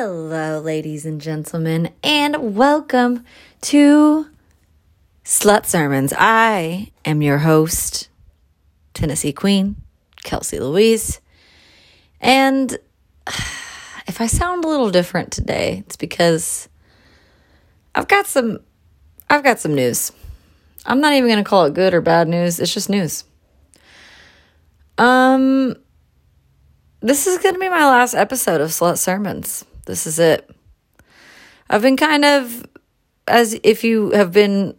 Hello, ladies and gentlemen, and welcome to Slut Sermons. I am your host, Tennessee Queen, Kelsey Louise. And if I sound a little different today, it's because I've got some I've got some news. I'm not even going to call it good or bad news. It's just news. Um this is going to be my last episode of Slut Sermons. This is it. I've been kind of, as if you have been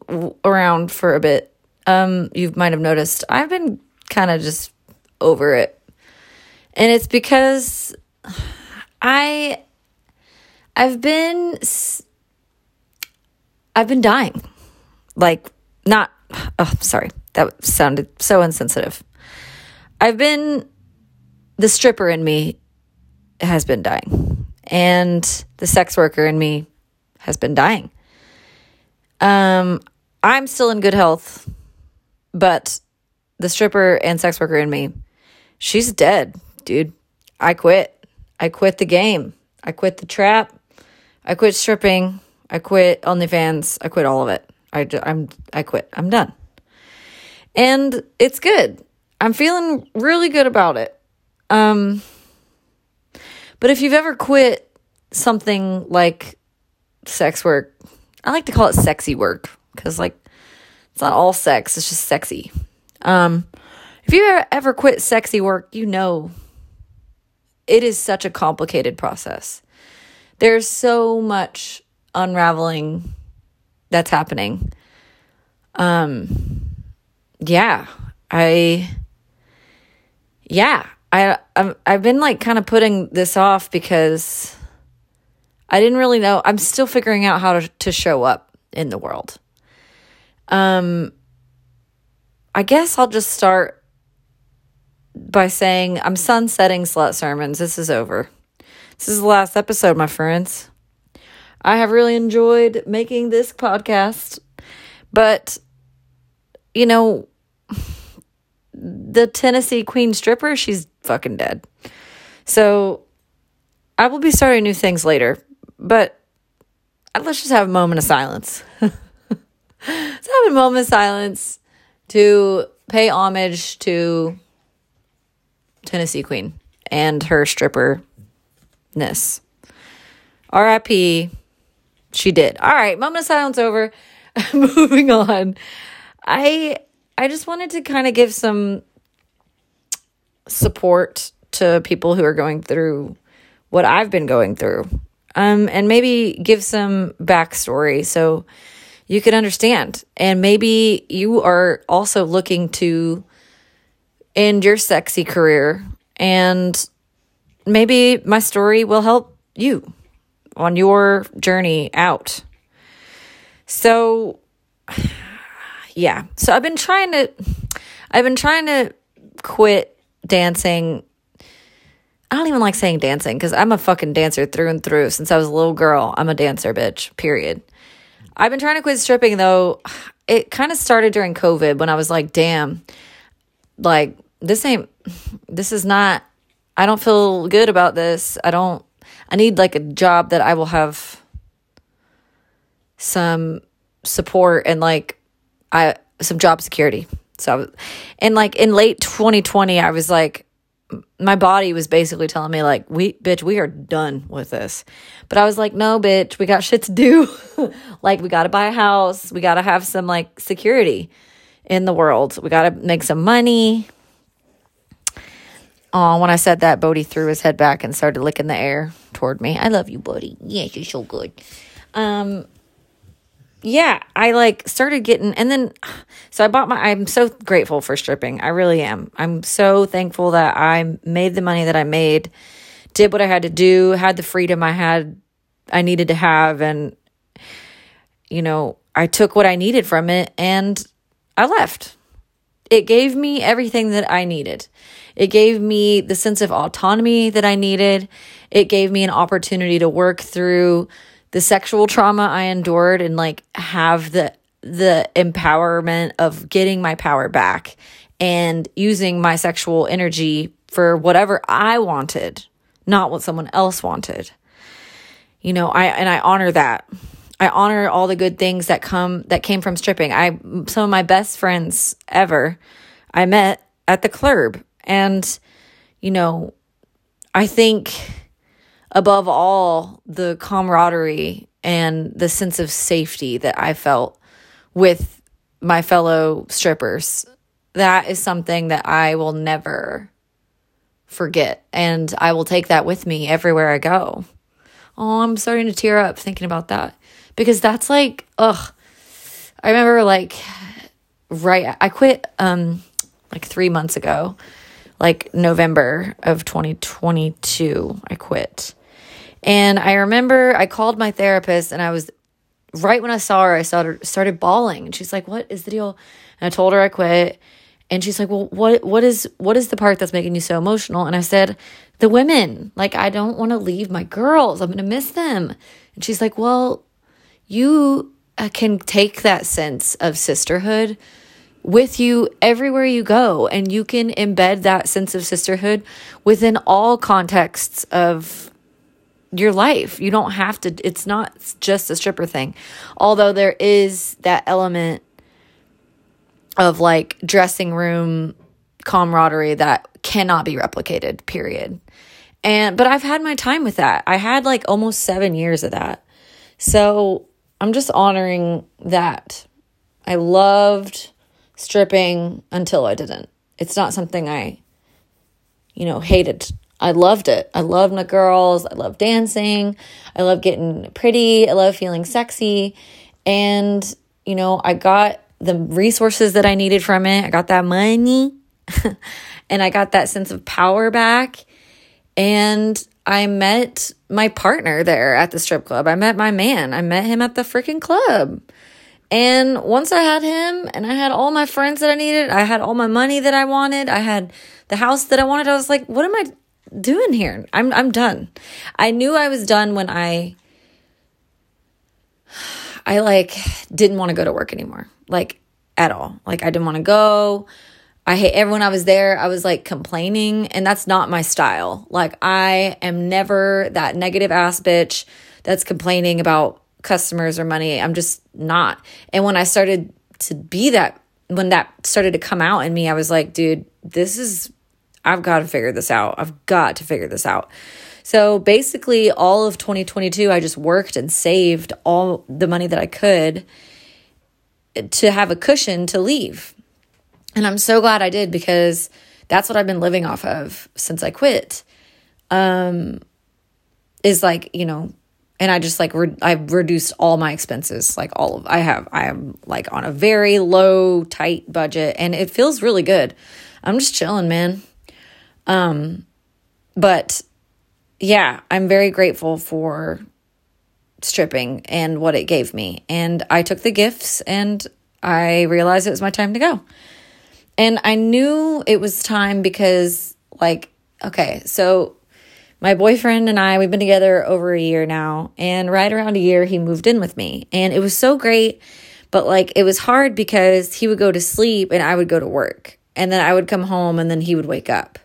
around for a bit, um, you might have noticed, I've been kind of just over it. And it's because I, I've been, I've been dying. Like, not, oh, sorry, that sounded so insensitive. I've been the stripper in me has been dying, and the sex worker in me has been dying. Um, I'm still in good health, but the stripper and sex worker in me, she's dead, dude. I quit. I quit the game. I quit the trap. I quit stripping. I quit OnlyFans. I quit all of it. I, I'm I quit. I'm done. And it's good. I'm feeling really good about it. Um, but if you've ever quit something like sex work, I like to call it sexy work because, like, it's not all sex, it's just sexy. Um, if you ever, ever quit sexy work, you know it is such a complicated process. There's so much unraveling that's happening. Um, yeah, I, yeah, I i I've been like kind of putting this off because I didn't really know. I'm still figuring out how to to show up in the world. Um I guess I'll just start by saying I'm sunsetting slut sermons. This is over. This is the last episode, my friends. I have really enjoyed making this podcast, but you know, the Tennessee Queen stripper, she's fucking dead. So I will be starting new things later, but let's just have a moment of silence. let's have a moment of silence to pay homage to Tennessee Queen and her stripper ness. RIP. She did. All right, moment of silence over. Moving on. I I just wanted to kind of give some support to people who are going through what I've been going through. Um, and maybe give some backstory so you can understand. And maybe you are also looking to end your sexy career. And maybe my story will help you on your journey out. So, yeah. So I've been trying to I've been trying to quit dancing. I don't even like saying dancing because I'm a fucking dancer through and through. Since I was a little girl, I'm a dancer, bitch, period. I've been trying to quit stripping though. It kind of started during COVID when I was like, damn, like, this ain't, this is not, I don't feel good about this. I don't, I need like a job that I will have some support and like I some job security. So, and like in late 2020, I was like, my body was basically telling me like, we bitch, we are done with this. But I was like, no, bitch, we got shit to do. like, we got to buy a house. We got to have some like security in the world. We got to make some money. Oh, when I said that, Bodie threw his head back and started licking the air toward me. I love you, Bodie. Yes, you're so good. Um, yeah, I like started getting, and then so I bought my. I'm so grateful for stripping. I really am. I'm so thankful that I made the money that I made, did what I had to do, had the freedom I had, I needed to have, and you know, I took what I needed from it and I left. It gave me everything that I needed. It gave me the sense of autonomy that I needed. It gave me an opportunity to work through the sexual trauma I endured and like have the the empowerment of getting my power back and using my sexual energy for whatever I wanted, not what someone else wanted. you know, I and I honor that. I honor all the good things that come that came from stripping. I some of my best friends ever I met at the club and you know, I think above all the camaraderie and the sense of safety that I felt with my fellow strippers. That is something that I will never forget. And I will take that with me everywhere I go. Oh, I'm starting to tear up thinking about that because that's like, ugh. I remember like, right, I quit um like three months ago, like November of 2022, I quit. And I remember I called my therapist and I was right when I saw her, I started started bawling. And she's like, What is the deal? And I told her I quit. And she's like, Well, what what is what is the part that's making you so emotional? And I said, The women. Like, I don't want to leave my girls. I'm gonna miss them. And she's like, Well, you uh, can take that sense of sisterhood with you everywhere you go and you can embed that sense of sisterhood within all contexts of your life. You don't have to, it's not just a stripper thing. Although there is that element of like dressing room camaraderie that cannot be replicated, period. And, but I've had my time with that. I had like almost seven years of that. So I'm just honoring that. I loved stripping until I didn't. It's not something I, you know, hated I loved it. I loved my girls. I love dancing. I love getting pretty. I love feeling sexy. And, you know, I got the resources that I needed from it. I got that money and I got that sense of power back. And I met my partner there at the strip club. I met my man. I met him at the freaking club. And once I had him and I had all my friends that I needed, I had all my money that I wanted, I had the house that I wanted, I was like, what am I doing here? I'm I'm done. I knew I was done when I I like didn't want to go to work anymore. Like at all. Like I didn't want to go. I hate everyone I was there. I was like complaining and that's not my style. Like I am never that negative ass bitch that's complaining about customers or money. I'm just not. And when I started to be that when that started to come out in me, I was like, dude, this is I've got to figure this out. I've got to figure this out. So basically, all of 2022, I just worked and saved all the money that I could to have a cushion to leave. And I'm so glad I did because that's what I've been living off of since I quit. Um, is like, you know, and I just like, re- I've reduced all my expenses, like all of, I have, I am like on a very low, tight budget and it feels really good. I'm just chilling, man. Um, but yeah, I'm very grateful for stripping and what it gave me. And I took the gifts and I realized it was my time to go. And I knew it was time because, like, okay, so my boyfriend and I, we've been together over a year now. And right around a year, he moved in with me. And it was so great. But, like, it was hard because he would go to sleep and I would go to work. And then I would come home and then he would wake up.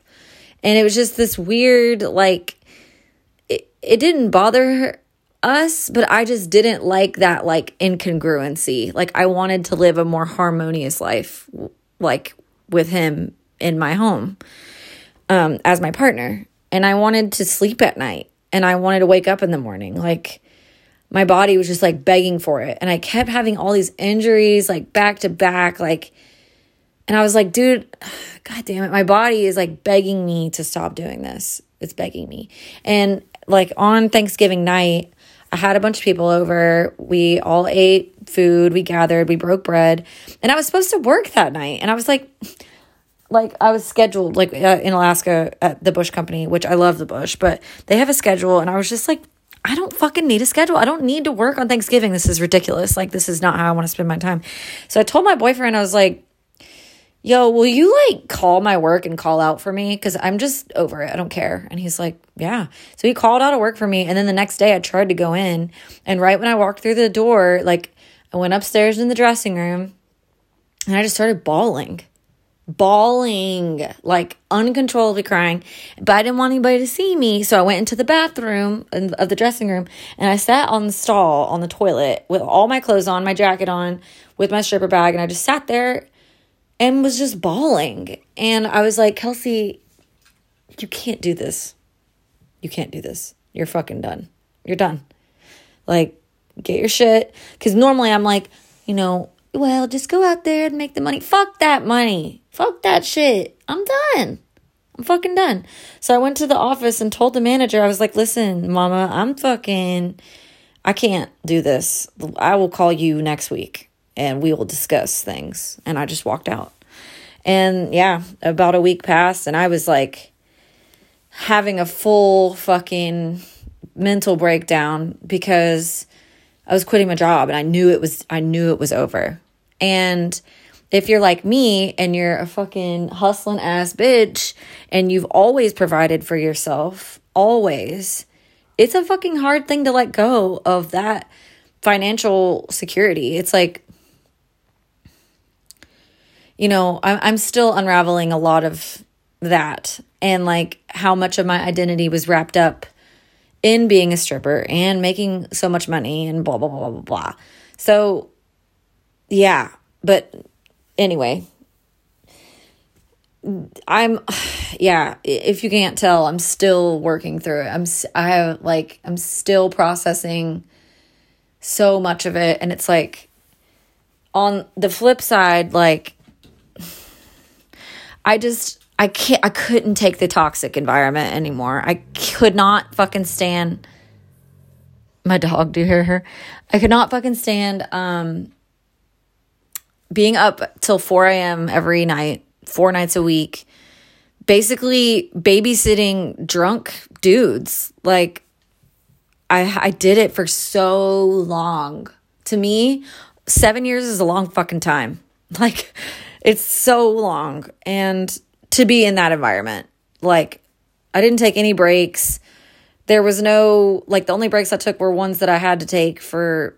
And it was just this weird, like, it, it didn't bother us, but I just didn't like that, like, incongruency. Like, I wanted to live a more harmonious life, like, with him in my home um, as my partner. And I wanted to sleep at night and I wanted to wake up in the morning. Like, my body was just like begging for it. And I kept having all these injuries, like, back to back, like, and I was like, dude, God damn it. My body is like begging me to stop doing this. It's begging me. And like on Thanksgiving night, I had a bunch of people over. We all ate food. We gathered. We broke bread. And I was supposed to work that night. And I was like, like I was scheduled like uh, in Alaska at the Bush Company, which I love the Bush, but they have a schedule. And I was just like, I don't fucking need a schedule. I don't need to work on Thanksgiving. This is ridiculous. Like, this is not how I want to spend my time. So I told my boyfriend, I was like, yo, will you like call my work and call out for me? Cause I'm just over it. I don't care. And he's like, yeah. So he called out of work for me. And then the next day I tried to go in. And right when I walked through the door, like I went upstairs in the dressing room and I just started bawling. bawling, like uncontrollably crying. But I didn't want anybody to see me. So I went into the bathroom of the dressing room and I sat on the stall on the toilet with all my clothes on, my jacket on, with my stripper bag. And I just sat there and was just bawling. And I was like, Kelsey, you can't do this. You can't do this. You're fucking done. You're done. Like, get your shit. Because normally I'm like, you know, well, just go out there and make the money. Fuck that money. Fuck that shit. I'm done. I'm fucking done. So I went to the office and told the manager, I was like, listen, mama, I'm fucking, I can't do this. I will call you next week and we will discuss things. And I just walked out. And yeah, about a week passed and I was like having a full fucking mental breakdown because I was quitting my job and I knew it was I knew it was over. And if you're like me and you're a fucking hustling ass bitch and you've always provided for yourself, always, it's a fucking hard thing to let go of that financial security. It's like, you know, I'm, I'm still unraveling a lot of that and like how much of my identity was wrapped up in being a stripper and making so much money and blah, blah, blah, blah, blah. So, yeah. But anyway, I'm, yeah, if you can't tell, I'm still working through it. I'm, I have like, I'm still processing so much of it. And it's like, on the flip side, like, I just, I can't I couldn't take the toxic environment anymore. I could not fucking stand my dog, do you hear her? I could not fucking stand um being up till 4 a.m. every night, four nights a week, basically babysitting drunk dudes. Like I I did it for so long. To me, seven years is a long fucking time. Like it's so long. And to be in that environment. Like, I didn't take any breaks. There was no, like, the only breaks I took were ones that I had to take for,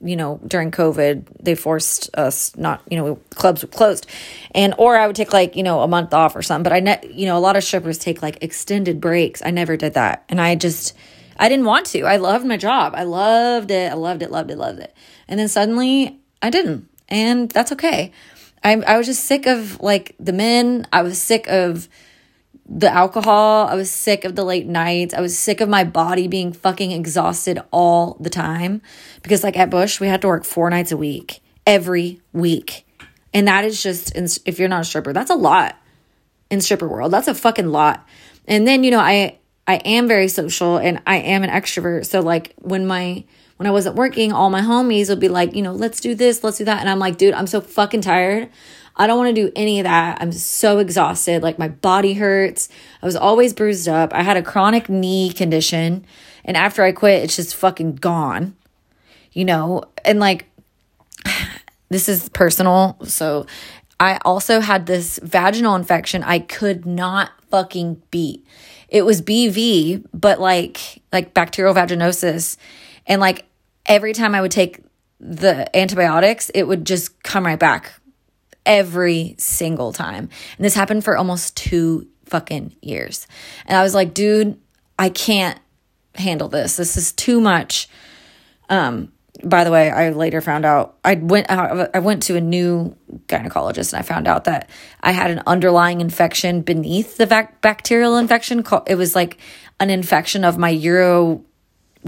you know, during COVID. They forced us not, you know, clubs were closed. And, or I would take, like, you know, a month off or something. But I, ne- you know, a lot of strippers take, like, extended breaks. I never did that. And I just, I didn't want to. I loved my job. I loved it. I loved it, loved it, loved it. And then suddenly I didn't. And that's okay. I I was just sick of like the men. I was sick of the alcohol. I was sick of the late nights. I was sick of my body being fucking exhausted all the time because like at Bush, we had to work 4 nights a week every week. And that is just if you're not a stripper, that's a lot in stripper world. That's a fucking lot. And then, you know, I I am very social and I am an extrovert. So like when my when I wasn't working, all my homies would be like, you know, let's do this, let's do that. And I'm like, dude, I'm so fucking tired. I don't want to do any of that. I'm so exhausted. Like my body hurts. I was always bruised up. I had a chronic knee condition. And after I quit, it's just fucking gone. You know, and like this is personal. So I also had this vaginal infection I could not fucking beat. It was BV, but like like bacterial vaginosis. And like every time I would take the antibiotics, it would just come right back every single time. And this happened for almost two fucking years. And I was like, dude, I can't handle this. This is too much. Um, by the way, I later found out I went I went to a new gynecologist and I found out that I had an underlying infection beneath the bacterial infection. Called, It was like an infection of my uro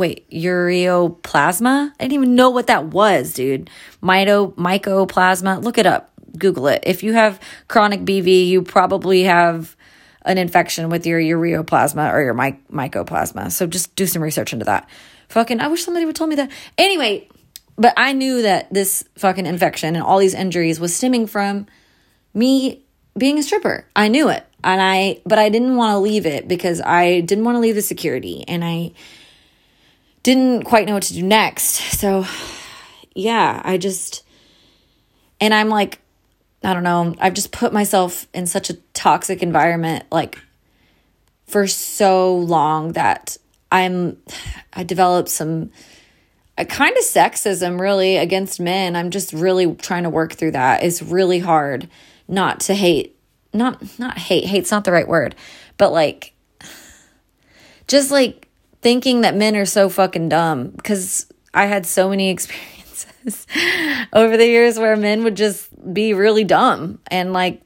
wait, ureaplasma? I didn't even know what that was, dude. Mito, mycoplasma. Look it up. Google it. If you have chronic BV, you probably have an infection with your ureaplasma or your my, mycoplasma. So just do some research into that. Fucking, I wish somebody would tell me that. Anyway, but I knew that this fucking infection and all these injuries was stemming from me being a stripper. I knew it. And I, but I didn't want to leave it because I didn't want to leave the security. And I, didn't quite know what to do next. So, yeah, I just, and I'm like, I don't know, I've just put myself in such a toxic environment, like, for so long that I'm, I developed some, a kind of sexism really against men. I'm just really trying to work through that. It's really hard not to hate not not hate hate's not the right word but like just like thinking that men are so fucking dumb because i had so many experiences over the years where men would just be really dumb and like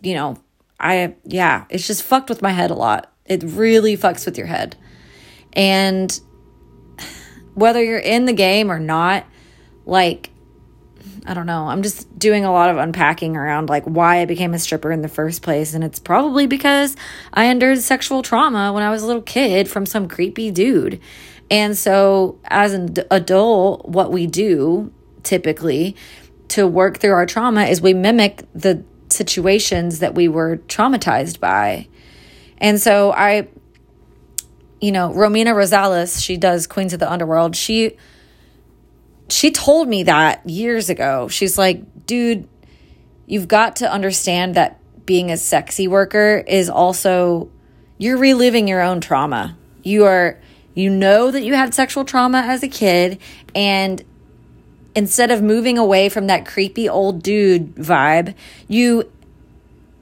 you know i yeah it's just fucked with my head a lot. It really fucks with your head. And whether you're in the game or not like I don't know. I'm just doing a lot of unpacking around like why I became a stripper in the first place. And it's probably because I endured sexual trauma when I was a little kid from some creepy dude. And so, as an adult, what we do typically to work through our trauma is we mimic the situations that we were traumatized by. And so, I, you know, Romina Rosales, she does Queens of the Underworld. She, she told me that years ago. She's like, dude, you've got to understand that being a sexy worker is also you're reliving your own trauma. You are you know that you had sexual trauma as a kid and instead of moving away from that creepy old dude vibe, you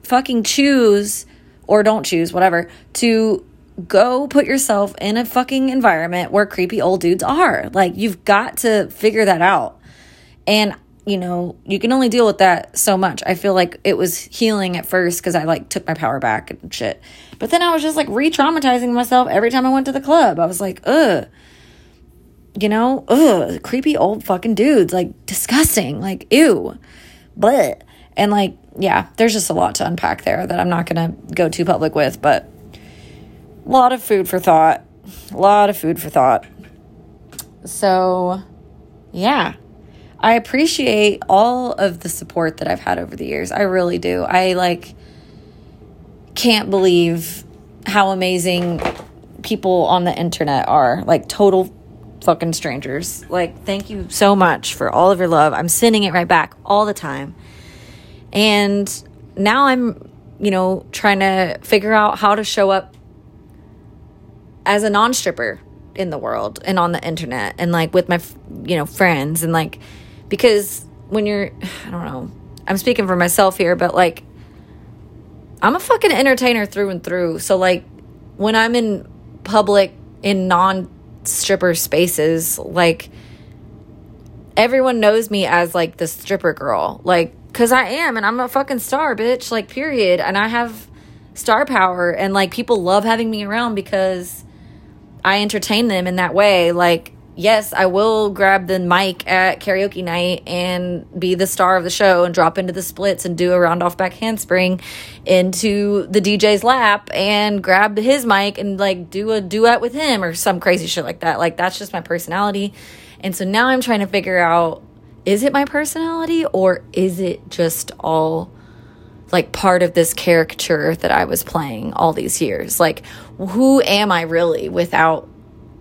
fucking choose or don't choose, whatever, to go put yourself in a fucking environment where creepy old dudes are. Like, you've got to figure that out. And, you know, you can only deal with that so much. I feel like it was healing at first because I like took my power back and shit. But then I was just like re traumatizing myself every time I went to the club. I was like, ugh. You know, ugh, creepy old fucking dudes, like disgusting, like ew, but and like yeah, there's just a lot to unpack there that I'm not gonna go too public with, but a lot of food for thought. A lot of food for thought. So, yeah. I appreciate all of the support that I've had over the years. I really do. I like can't believe how amazing people on the internet are. Like total fucking strangers. Like thank you so much for all of your love. I'm sending it right back all the time. And now I'm, you know, trying to figure out how to show up as a non stripper in the world and on the internet and like with my you know friends and like because when you're I don't know I'm speaking for myself here but like I'm a fucking entertainer through and through. So like when I'm in public in non stripper spaces like everyone knows me as like the stripper girl. Like cuz I am and I'm a fucking star bitch like period. And I have star power and like people love having me around because I entertain them in that way. Like, yes, I will grab the mic at karaoke night and be the star of the show and drop into the splits and do a round off back handspring into the DJ's lap and grab his mic and like do a duet with him or some crazy shit like that. Like, that's just my personality. And so now I'm trying to figure out is it my personality or is it just all like part of this caricature that I was playing all these years. Like, who am I really without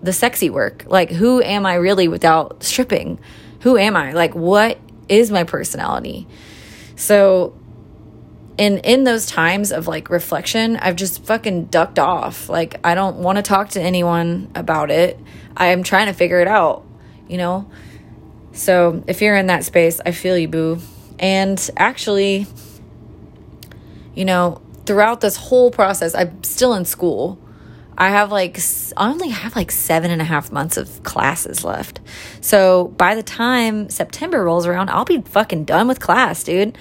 the sexy work? Like, who am I really without stripping? Who am I? Like, what is my personality? So, in in those times of like reflection, I've just fucking ducked off. Like, I don't want to talk to anyone about it. I'm trying to figure it out, you know? So, if you're in that space, I feel you, boo. And actually, you know, throughout this whole process, I'm still in school. I have like, I only have like seven and a half months of classes left. So by the time September rolls around, I'll be fucking done with class, dude.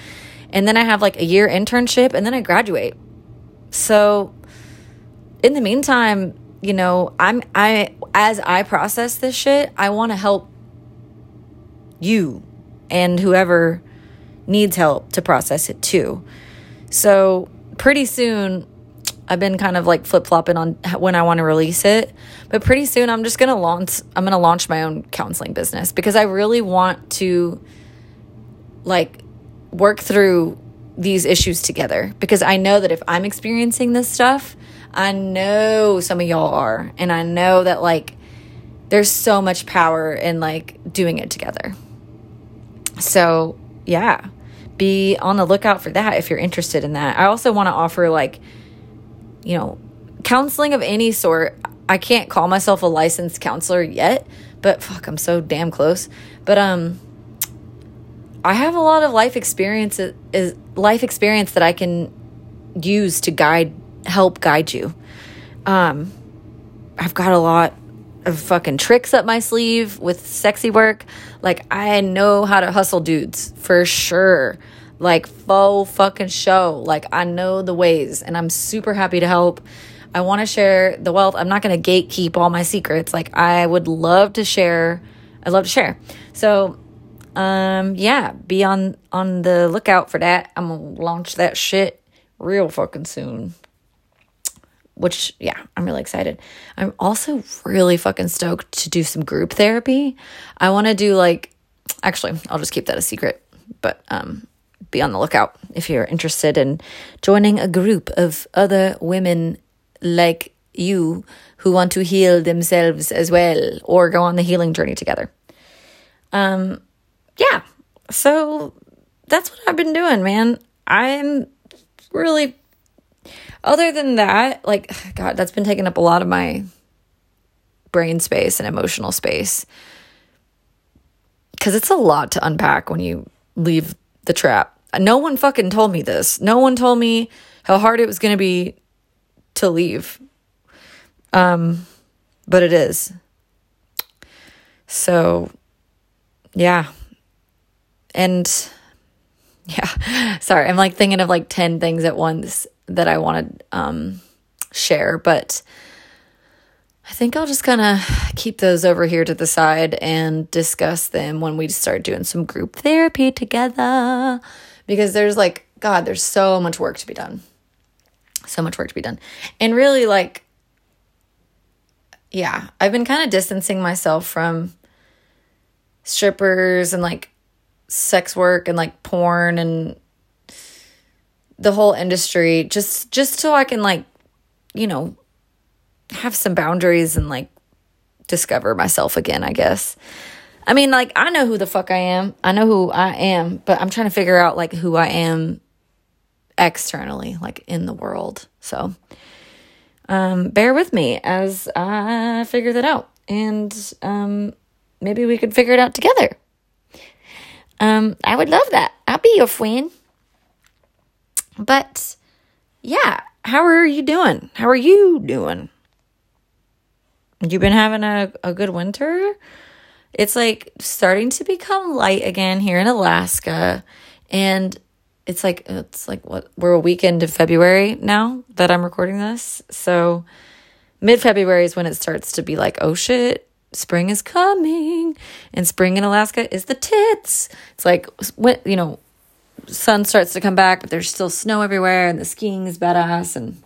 And then I have like a year internship and then I graduate. So in the meantime, you know, I'm, I, as I process this shit, I want to help you and whoever needs help to process it too. So pretty soon, I've been kind of like flip flopping on when I want to release it, but pretty soon I'm just gonna launch. I'm gonna launch my own counseling business because I really want to like work through these issues together because I know that if I'm experiencing this stuff, I know some of y'all are, and I know that like there's so much power in like doing it together. So, yeah be on the lookout for that if you're interested in that. I also want to offer like, you know, counseling of any sort. I can't call myself a licensed counselor yet, but fuck, I'm so damn close. But um I have a lot of life experience is life experience that I can use to guide, help guide you. Um, I've got a lot fucking tricks up my sleeve with sexy work. Like, I know how to hustle dudes for sure. Like, full fucking show. Like, I know the ways, and I'm super happy to help. I want to share the wealth. I'm not going to gatekeep all my secrets. Like, I would love to share. I love to share. So, um, yeah, be on on the lookout for that. I'm gonna launch that shit real fucking soon which yeah, I'm really excited. I'm also really fucking stoked to do some group therapy. I want to do like actually, I'll just keep that a secret, but um be on the lookout if you're interested in joining a group of other women like you who want to heal themselves as well or go on the healing journey together. Um yeah. So that's what I've been doing, man. I'm really other than that, like, God, that's been taking up a lot of my brain space and emotional space. Because it's a lot to unpack when you leave the trap. No one fucking told me this. No one told me how hard it was going to be to leave. Um, but it is. So, yeah. And yeah, sorry, I'm like thinking of like 10 things at once that I want to um, share, but I think I'll just kind of keep those over here to the side and discuss them when we start doing some group therapy together. Because there's like, God, there's so much work to be done. So much work to be done. And really, like, yeah, I've been kind of distancing myself from strippers and like sex work and like porn and the whole industry just just so I can like you know have some boundaries and like discover myself again, I guess. I mean, like I know who the fuck I am. I know who I am, but I'm trying to figure out like who I am externally, like in the world. So, um bear with me as I figure that out. And um maybe we could figure it out together. Um I would love that. I'll be your friend. But yeah, how are you doing? How are you doing? You been having a, a good winter? It's like starting to become light again here in Alaska. And it's like it's like what we're a week into February now that I'm recording this. So mid February is when it starts to be like, oh shit, spring is coming. And spring in Alaska is the tits. It's like you know, sun starts to come back, but there's still snow everywhere and the skiing is badass. And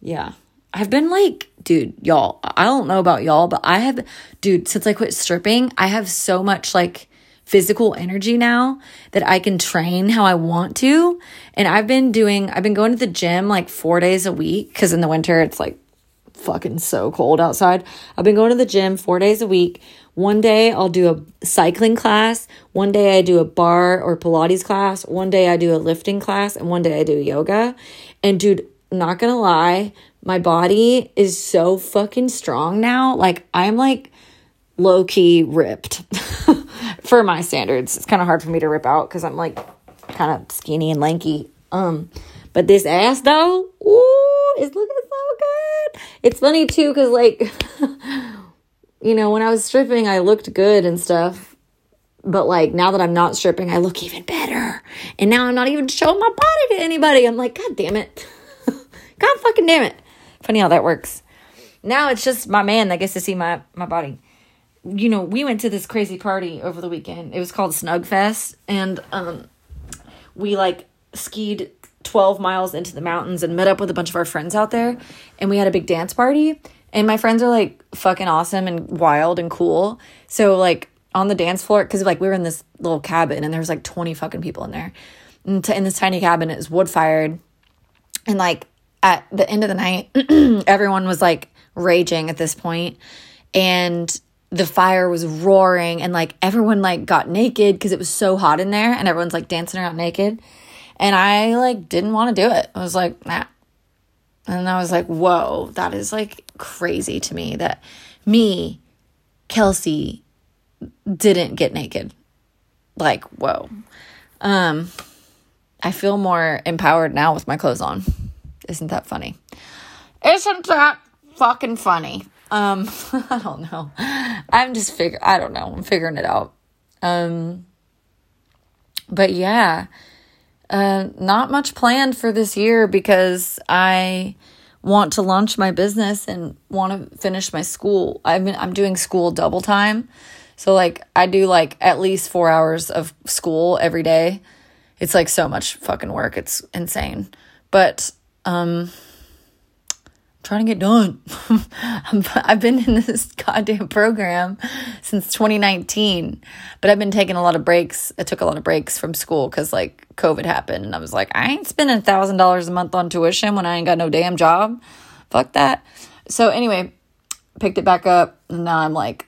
yeah, I've been like, dude, y'all, I don't know about y'all, but I have, dude, since I quit stripping, I have so much like physical energy now that I can train how I want to. And I've been doing, I've been going to the gym like four days a week because in the winter it's like fucking so cold outside. I've been going to the gym four days a week. One day I'll do a cycling class. One day I do a barre or Pilates class. One day I do a lifting class. And one day I do yoga. And dude, not gonna lie, my body is so fucking strong now. Like, I'm like low key ripped for my standards. It's kind of hard for me to rip out because I'm like kind of skinny and lanky. Um, but this ass though, ooh, it's looking so good. It's funny too because like you know, when I was stripping, I looked good and stuff. But like now that I'm not stripping, I look even better. And now I'm not even showing my body to anybody. I'm like, God damn it. God fucking damn it. Funny how that works. Now it's just my man that gets to see my, my body. You know, we went to this crazy party over the weekend. It was called Snugfest. And um, we like skied 12 miles into the mountains and met up with a bunch of our friends out there. And we had a big dance party and my friends are like fucking awesome and wild and cool. So like on the dance floor, because like we were in this little cabin and there was like 20 fucking people in there. And t- in this tiny cabin, it was wood fired. And like at the end of the night, everyone was like raging at this point, And the fire was roaring and like everyone like got naked because it was so hot in there and everyone's like dancing around naked. And I like didn't want to do it. I was like, nah, and I was like, whoa, that is like crazy to me that me, Kelsey, didn't get naked. Like, whoa. Um, I feel more empowered now with my clothes on. Isn't that funny? Isn't that fucking funny? Um, I don't know. I'm just figure. I don't know. I'm figuring it out. Um, but yeah, uh, not much planned for this year because I want to launch my business and want to finish my school. Been I'm doing school double time. So like I do like at least 4 hours of school every day. It's like so much fucking work. It's insane. But um trying to get done. I've been in this goddamn program since 2019, but I've been taking a lot of breaks. I took a lot of breaks from school because like COVID happened, and I was like, I ain't spending a thousand dollars a month on tuition when I ain't got no damn job. Fuck that. So anyway, picked it back up, and now I'm like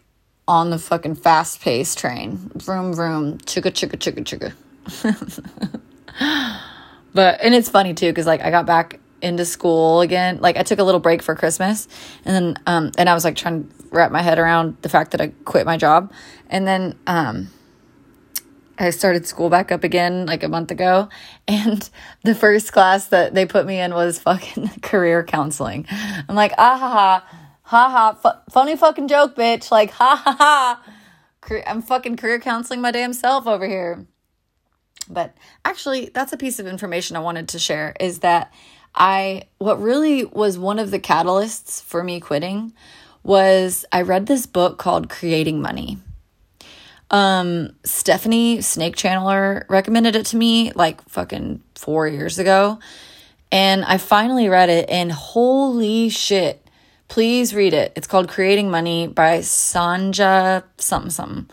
on the fucking fast pace train. Vroom vroom, chugga chugga chugga chugga. but and it's funny too because like I got back into school again. Like I took a little break for Christmas and then um and I was like trying to wrap my head around the fact that I quit my job. And then um I started school back up again like a month ago and the first class that they put me in was fucking career counseling. I'm like, ah ha ha, ha ha, fu- funny fucking joke, bitch. Like, ha ha ha. I'm fucking career counseling my damn self over here. But actually, that's a piece of information I wanted to share is that I what really was one of the catalysts for me quitting was I read this book called Creating Money. Um, Stephanie Snake Channeler recommended it to me like fucking four years ago. And I finally read it, and holy shit, please read it. It's called Creating Money by Sanaya something something.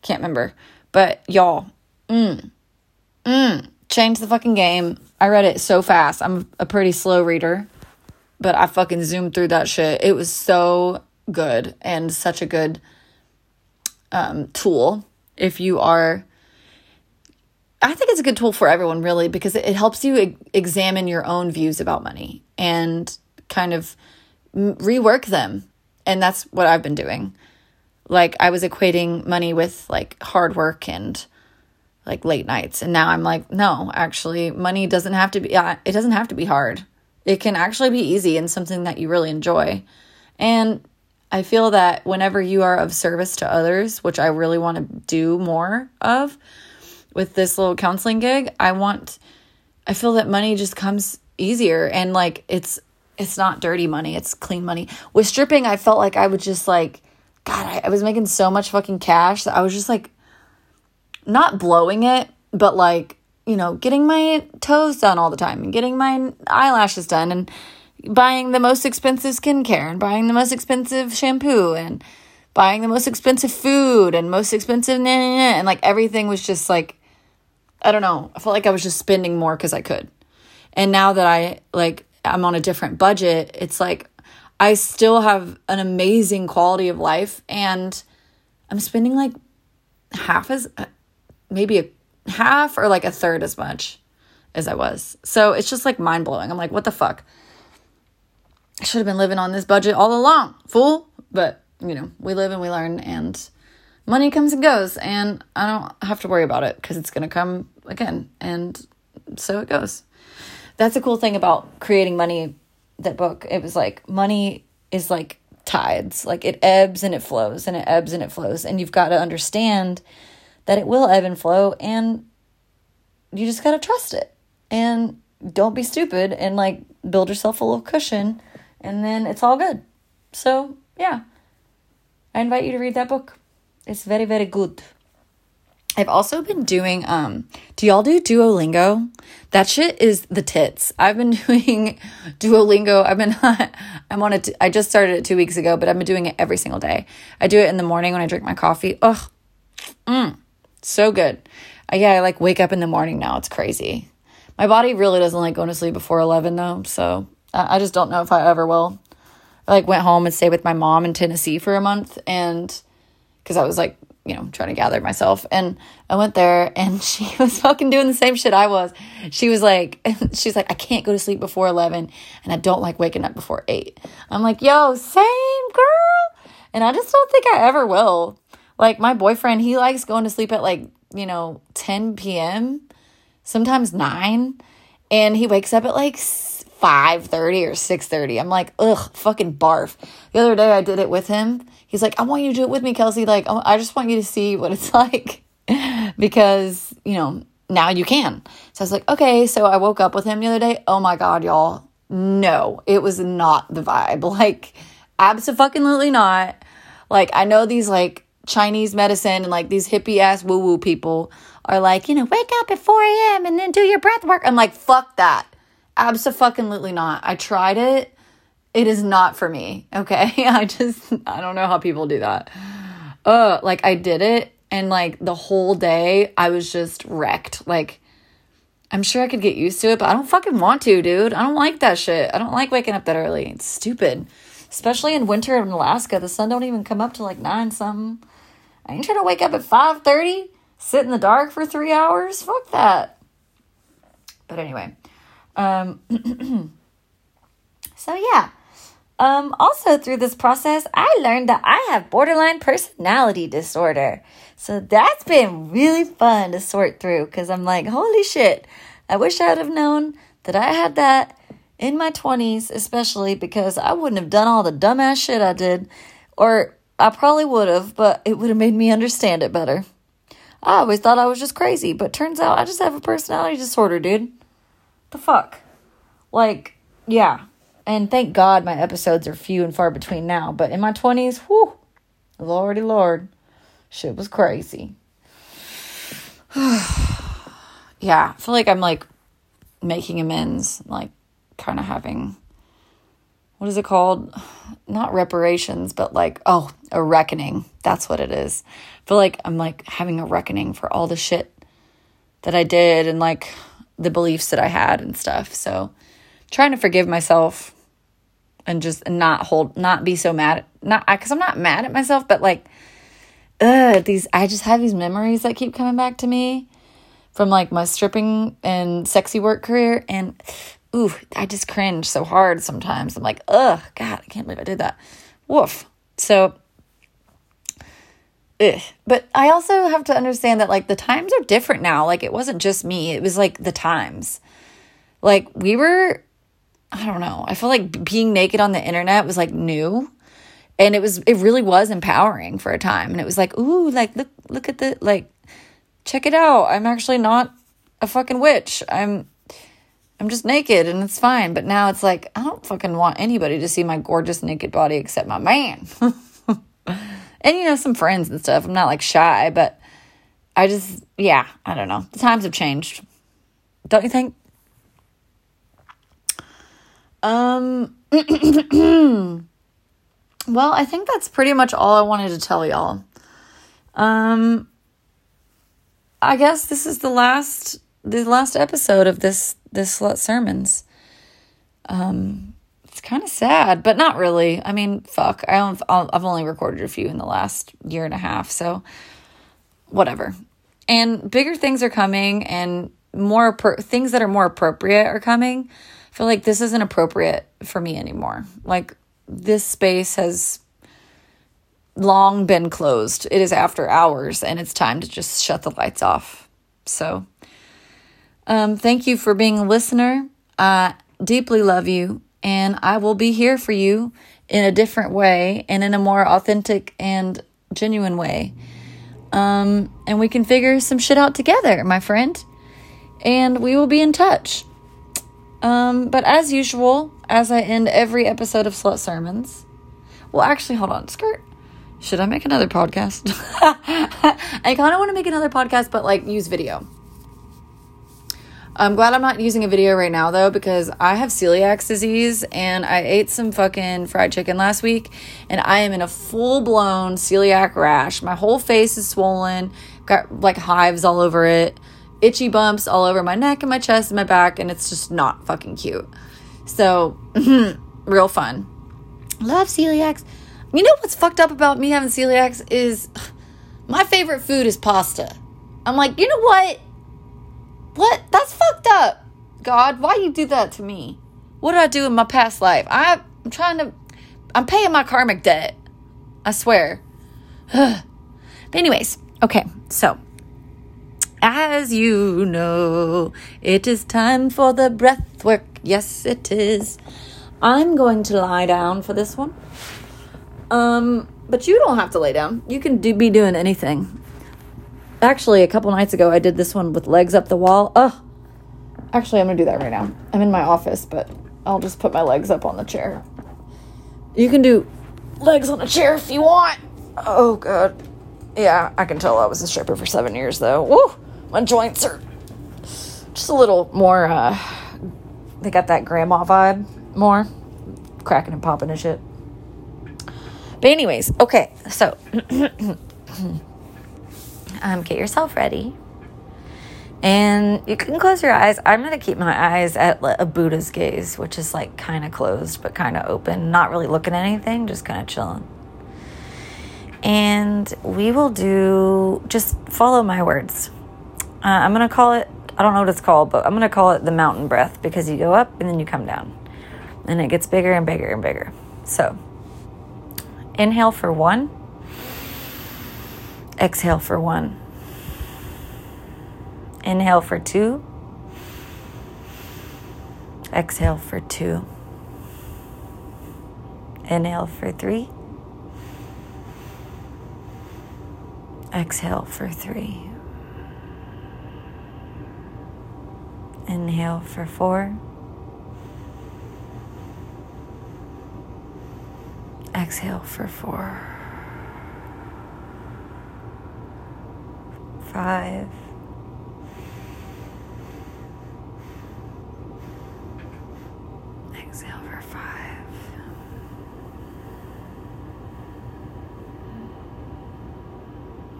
Can't remember. But y'all, mm, mm, change the fucking game. I read it so fast. I'm a pretty slow reader, but I fucking zoomed through that shit. It was so good and such a good um, tool if you are. I think it's a good tool for everyone, really, because it, helps you e- examine your own views about money and kind of rework them. And that's what I've been doing. Like, I was equating money with like hard work and like late nights. And now i'm like no actually money doesn't have to be uh, it doesn't have to be hard. It can actually be easy and something that you really enjoy. And i feel that whenever you are of service to others which i really want to do more of with this little counseling gig i want i feel that money just comes easier. And like it's it's not dirty money it's clean money. With stripping i felt like i would just like god I, I was making so much fucking cash that i was just like not blowing it, but like, you know, getting my toes done all the time and getting my eyelashes done and buying the most expensive skincare and buying the most expensive shampoo and buying the most expensive food and most expensive nah, nah, nah, and like everything was just like I don't know. I felt like I was just spending more cuz I could. And now that I like I'm on a different budget, it's like I still have an amazing quality of life and I'm spending like half as maybe a half or like a third as much as I was. So it's just like mind blowing. I'm like, what the fuck? I should have been living on this budget all along, fool. But, you know, we live and we learn, and money comes and goes, and I don't have to worry about it because it's going to come again. And so it goes. That's a cool thing about creating money, that book. It was like money is like tides, like it ebbs and it flows, and it ebbs and it flows. And you've got to understand that it will ebb and flow and you just got to trust it and don't be stupid and like build yourself a little cushion and then it's all good. So, yeah. I invite you to read that book. It's very very good. I've also been doing um do y'all do Duolingo? That shit is the tits. I've been doing Duolingo. I've been I'm on it I just started it 2 weeks ago, but I've been doing it every single day. I do it in the morning when I drink my coffee. Ugh. Mm. So good. Uh, yeah, I like wake up in the morning now. It's crazy. My body really doesn't like going to sleep before 11 though. So I just don't know if I ever will. I like went home and stayed with my mom in Tennessee for a month and because I was like, you know, trying to gather myself. And I went there and she was fucking doing the same shit I was. She was like, she's like, I can't go to sleep before 11 and I don't like waking up before 8. I'm like, yo, same girl. And I just don't think I ever will. Like my boyfriend, he likes going to sleep at like, you know, 10 p.m. sometimes 9, and he wakes up at like 5:30 or 6:30. I'm like, "Ugh, fucking barf." The other day I did it with him. He's like, "I want you to do it with me, Kelsey. Like, I just want you to see what it's like." because, you know, now you can. So I was like, "Okay." So I woke up with him the other day. Oh my god, y'all. No, it was not the vibe. Like, absolutely not. Like, I know these like Chinese medicine and like these hippie ass woo woo people are like, you know, wake up at 4 a.m. and then do your breath work. I'm like, fuck that. Absolutely not. I tried it. It is not for me. Okay. I just, I don't know how people do that. Uh, like I did it and like the whole day I was just wrecked. Like, I'm sure I could get used to it, but I don't fucking want to, dude. I don't like that shit. I don't like waking up that early. It's stupid. Especially in winter in Alaska, the sun don't even come up to like nine something. I ain't trying to wake up at five thirty, sit in the dark for three hours. Fuck that. But anyway, um, so yeah. Um, also through this process, I learned that I have borderline personality disorder. So that's been really fun to sort through because I'm like, holy shit, I wish I would have known that I had that in my 20s, especially because I wouldn't have done all the dumbass shit I did. Or I probably would have, but it would have made me understand it better. I always thought I was just crazy, but turns out I just have a personality disorder, dude. The fuck? Like, yeah. And thank God my episodes are few and far between now, but in my 20s, whew, lordy lord, shit was crazy. yeah, I feel like I'm like making amends, like kind of having what is it called? Not reparations, but like, oh, a reckoning. That's what it is. I feel like I'm like having a reckoning for all the shit that I did and like the beliefs that I had and stuff. So trying to forgive myself and just not hold, not be so mad, not because I'm not mad at myself, but like, ugh, these, I just have these memories that keep coming back to me from like my stripping and sexy work career. And ooh, I just cringe so hard sometimes. I'm like, ugh, God, I can't believe I did that. Woof. So, ugh. but I also have to understand that like the times are different now. Like it wasn't just me, it was like the times. Like we were, I don't know, I feel like being naked on the internet was like new. And it was, it really was empowering for a time. And it was like, ooh, like, look, look at the, like, check it out. I'm actually not a fucking witch. I'm, I'm just naked and it's fine. But now it's like, I don't fucking want anybody to see my gorgeous naked body except my man. and, you know, some friends and stuff. I'm not like shy, but I just, yeah, I don't know. The times have changed. Don't you think? Um, well, I think that's pretty much all I wanted to tell y'all. Um, I guess this is the last the last episode of this this slut sermons. Um, it's kind of sad, but not really. I mean, fuck. I don't, I've only recorded a few in the last year and a half, so whatever. And bigger things are coming, and more things that are more appropriate are coming. I feel like this isn't appropriate for me anymore. Like this space has long been closed. It is after hours, and it's time to just shut the lights off. So um, thank you for being a listener. I deeply love you, and I will be here for you in a different way and in a more authentic and genuine way. Um, and we can figure some shit out together, my friend. And we will be in touch. Um, but as usual, as I end every episode of Slut Sermons, well, actually, hold on, skirt. Should I make another podcast? I kind of want to make another podcast, but like use video. I'm glad I'm not using a video right now though because I have celiac disease and I ate some fucking fried chicken last week and I am in a full blown celiac rash. My whole face is swollen, got like hives all over it, itchy bumps all over my neck and my chest and my back, and it's just not fucking cute. So, real fun. Love celiacs. You know what's fucked up about me having celiacs is my favorite food is pasta. I'm like, you know what? What? That's fucked up. God, why you do that to me? What did I do in my past life? I, I'm trying to, I'm paying my karmic debt. I swear. but anyways, okay, so As you know, it is time for the breath work. Yes, it is. I'm going to lie down for this one. Um, but you don't have to lay down. You can do, be doing anything. Actually, a couple nights ago, I did this one with legs up the wall. Ugh. actually, I'm gonna do that right now. I'm in my office, but I'll just put my legs up on the chair. You can do legs on a chair if you want. Oh, God. Yeah, I can tell I was a stripper for seven years, though. Woo! My joints are just a little more, uh, they got that grandma vibe more. Cracking and popping and shit. But, anyways, okay, so um, get yourself ready. And you can close your eyes. I'm going to keep my eyes at a Buddha's gaze, which is like kind of closed but kind of open, not really looking at anything, just kind of chilling. And we will do just follow my words. Uh, I'm going to call it, I don't know what it's called, but I'm going to call it the mountain breath because you go up and then you come down. And it gets bigger and bigger and bigger. So inhale for one, exhale for one. Inhale for two. Exhale for two. Inhale for three. Exhale for three. Inhale for four. Exhale for four. Five. Exhale for five.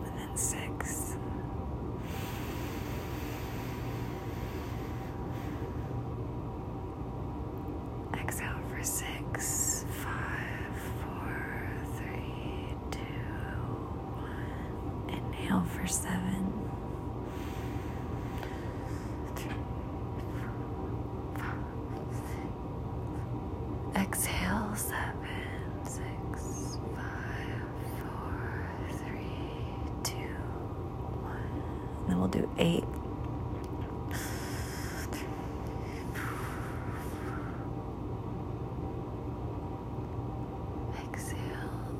And then six. Exhale for six, five, four, three, two, one. Inhale for seven. Exhale, seven, six, five, four, three, two, one. And then we'll do eight. Exhale,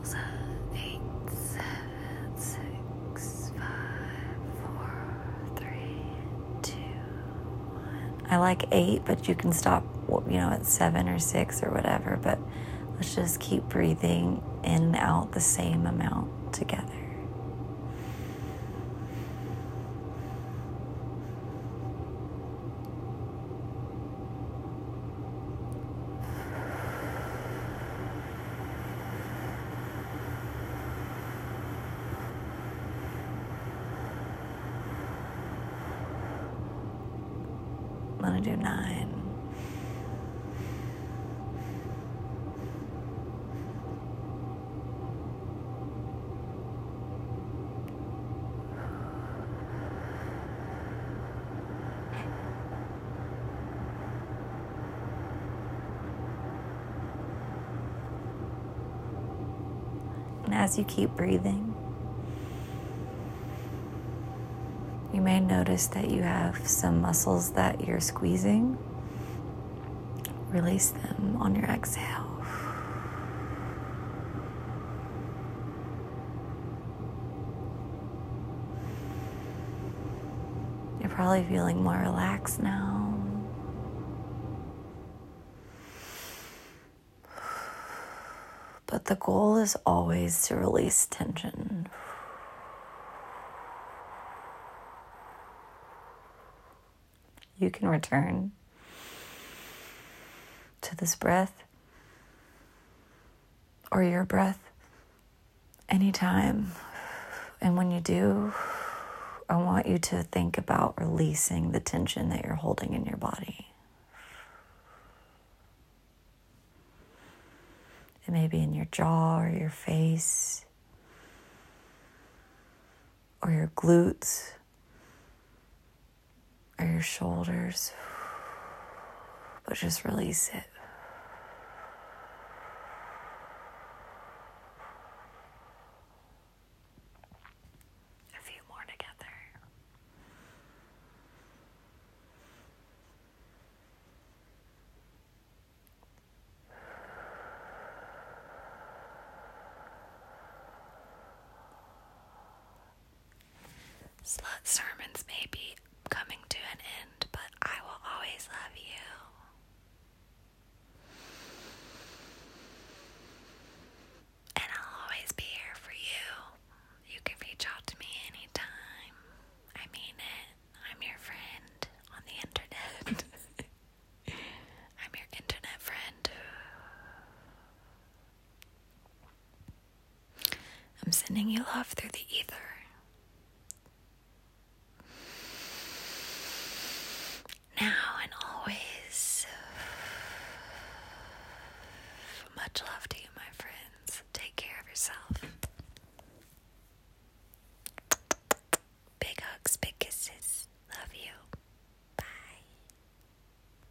seven, eight, seven, six, five, four, three, two, one. I like eight, but you can stop, you know, at seven or six or whatever. But let's just keep breathing in and out the same amount together. I'm gonna do nine. And as you keep breathing, you may notice that you have some muscles that you're squeezing. Release them on your exhale. You're probably feeling more relaxed now. But the goal is always to release tension. You can return to this breath or your breath anytime. And when you do, I want you to think about releasing the tension that you're holding in your body. It may be in your jaw or your face or your glutes or your shoulders, but just release it.